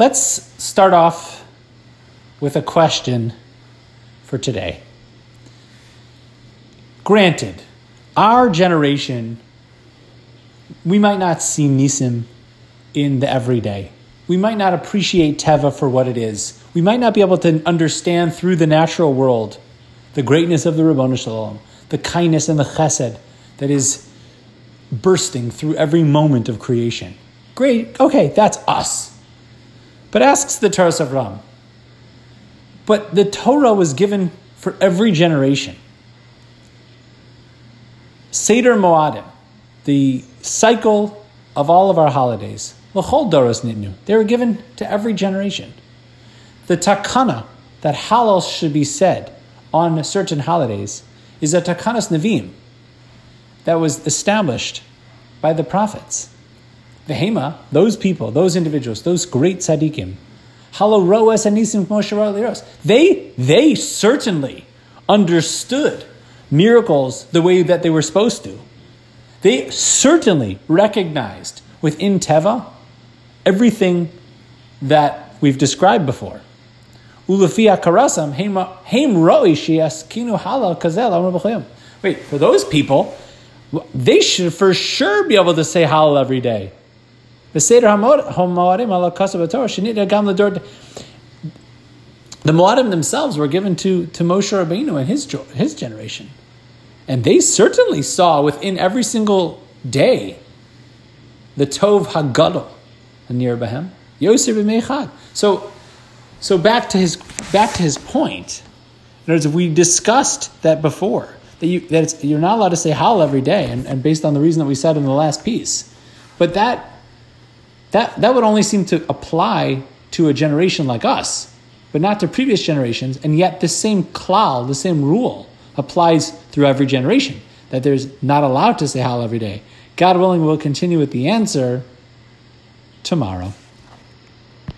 Let's start off with a question for today. Granted, our generation, we might not see Nisim in the everyday. We might not appreciate Teva for what it is. We might not be able to understand through the natural world the greatness of the Ribbono Shel Olam, the kindness and the chesed that is bursting through every moment of creation. Great, okay, that's us. But asks the Torah of Ram. But the Torah was given for every generation. Seder Moadim, the cycle of all of our holidays, L'chol Doros Nitnu, they were given to every generation. The takana that Hallel should be said on certain holidays is a takanas nevi'im that was established by the prophets. The Hema, those people, those individuals, those great tzaddikim, Halo Roas and Nisim Moshe They they certainly understood miracles the way that they were supposed to. They certainly recognized within Teva everything that we've described before. Ulafia karasam heim shiaskinu Hallel kazel Wait, for those people, they should for sure be able to say Hallel every day. The Moadim themselves were given to, to Moshe Rabbeinu and his, his generation. And they certainly saw within every single day the Tov Hagadol near Bahem. Yosef B'meichad. So, so back to his back to his point. In other words, we discussed that before that you that you're not allowed to say hal every day, and, and based on the reason that we said in the last piece, but that that, that would only seem to apply to a generation like us, but not to previous generations, and yet the same klal, the same rule, applies through every generation, that there's not allowed to say hal every day. God willing, we'll continue with the answer tomorrow.